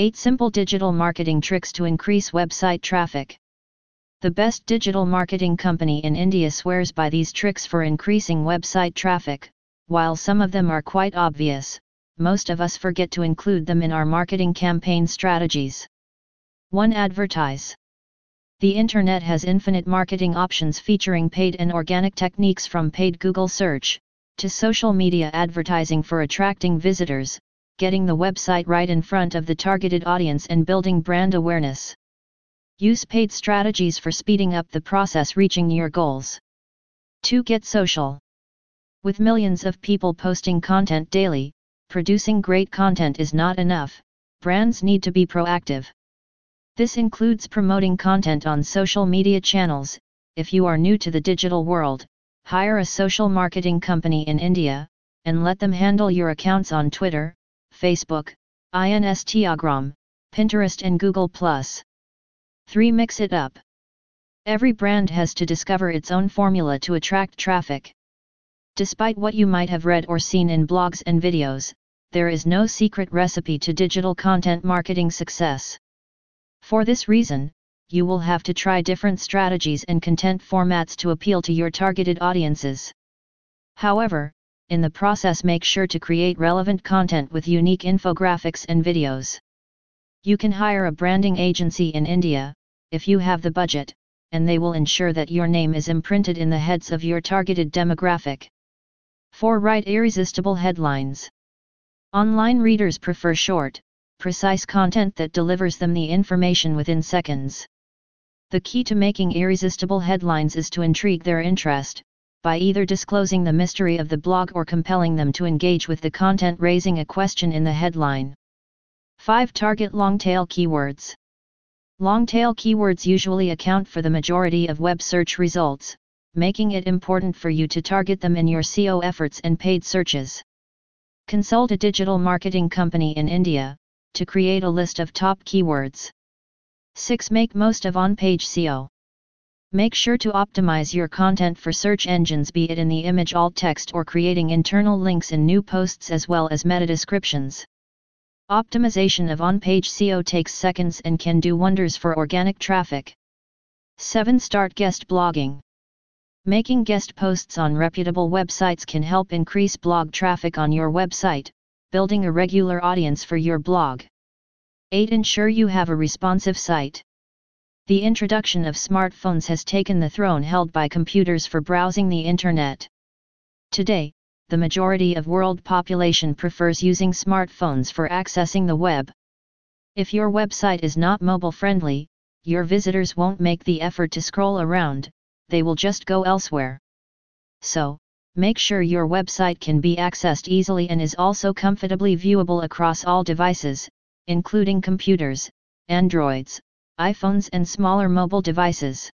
8 Simple Digital Marketing Tricks to Increase Website Traffic. The best digital marketing company in India swears by these tricks for increasing website traffic, while some of them are quite obvious, most of us forget to include them in our marketing campaign strategies. 1. Advertise. The internet has infinite marketing options featuring paid and organic techniques from paid Google search to social media advertising for attracting visitors, getting the website right in front of the targeted audience and building brand awareness. Use paid strategies for speeding up the process reaching your goals. 2. Get social. With millions of people posting content daily, producing great content is not enough, brands need to be proactive. This includes promoting content on social media channels. If you are new to the digital world, hire a social marketing company in India, and let them handle your accounts on Twitter, Facebook, Instagram, Pinterest, and Google. 3. Mix it up. Every brand has to discover its own formula to attract traffic. Despite what you might have read or seen in blogs and videos, there is no secret recipe to digital content marketing success. For this reason, you will have to try different strategies and content formats to appeal to your targeted audiences. However, in the process make sure to create relevant content with unique infographics and videos. You can hire a branding agency in India, if you have the budget, and they will ensure that your name is imprinted in the heads of your targeted demographic. 4. Write irresistible headlines. Online readers prefer short, precise content that delivers them the information within seconds. The key to making irresistible headlines is to intrigue their interest, by either disclosing the mystery of the blog or compelling them to engage with the content raising a question in the headline. 5. Target long-tail keywords. Long-tail keywords usually account for the majority of web search results, making it important for you to target them in your SEO efforts and paid searches. Consult a digital marketing company in India, to create a list of top keywords. 6. Make most of on-page SEO. Make sure to optimize your content for search engines be it in the image alt text or creating internal links in new posts as well as meta descriptions. Optimization of on-page SEO takes seconds and can do wonders for organic traffic. 7. Start guest blogging. Making guest posts on reputable websites can help increase blog traffic on your website, building a regular audience for your blog. 8. Ensure you have a responsive site. The introduction of smartphones has taken the throne held by computers for browsing the internet. Today, the majority of world population prefers using smartphones for accessing the web. If your website is not mobile friendly, your visitors won't make the effort to scroll around, they will just go elsewhere. So, make sure your website can be accessed easily and is also comfortably viewable across all devices, including computers, Androids, iPhones and smaller mobile devices.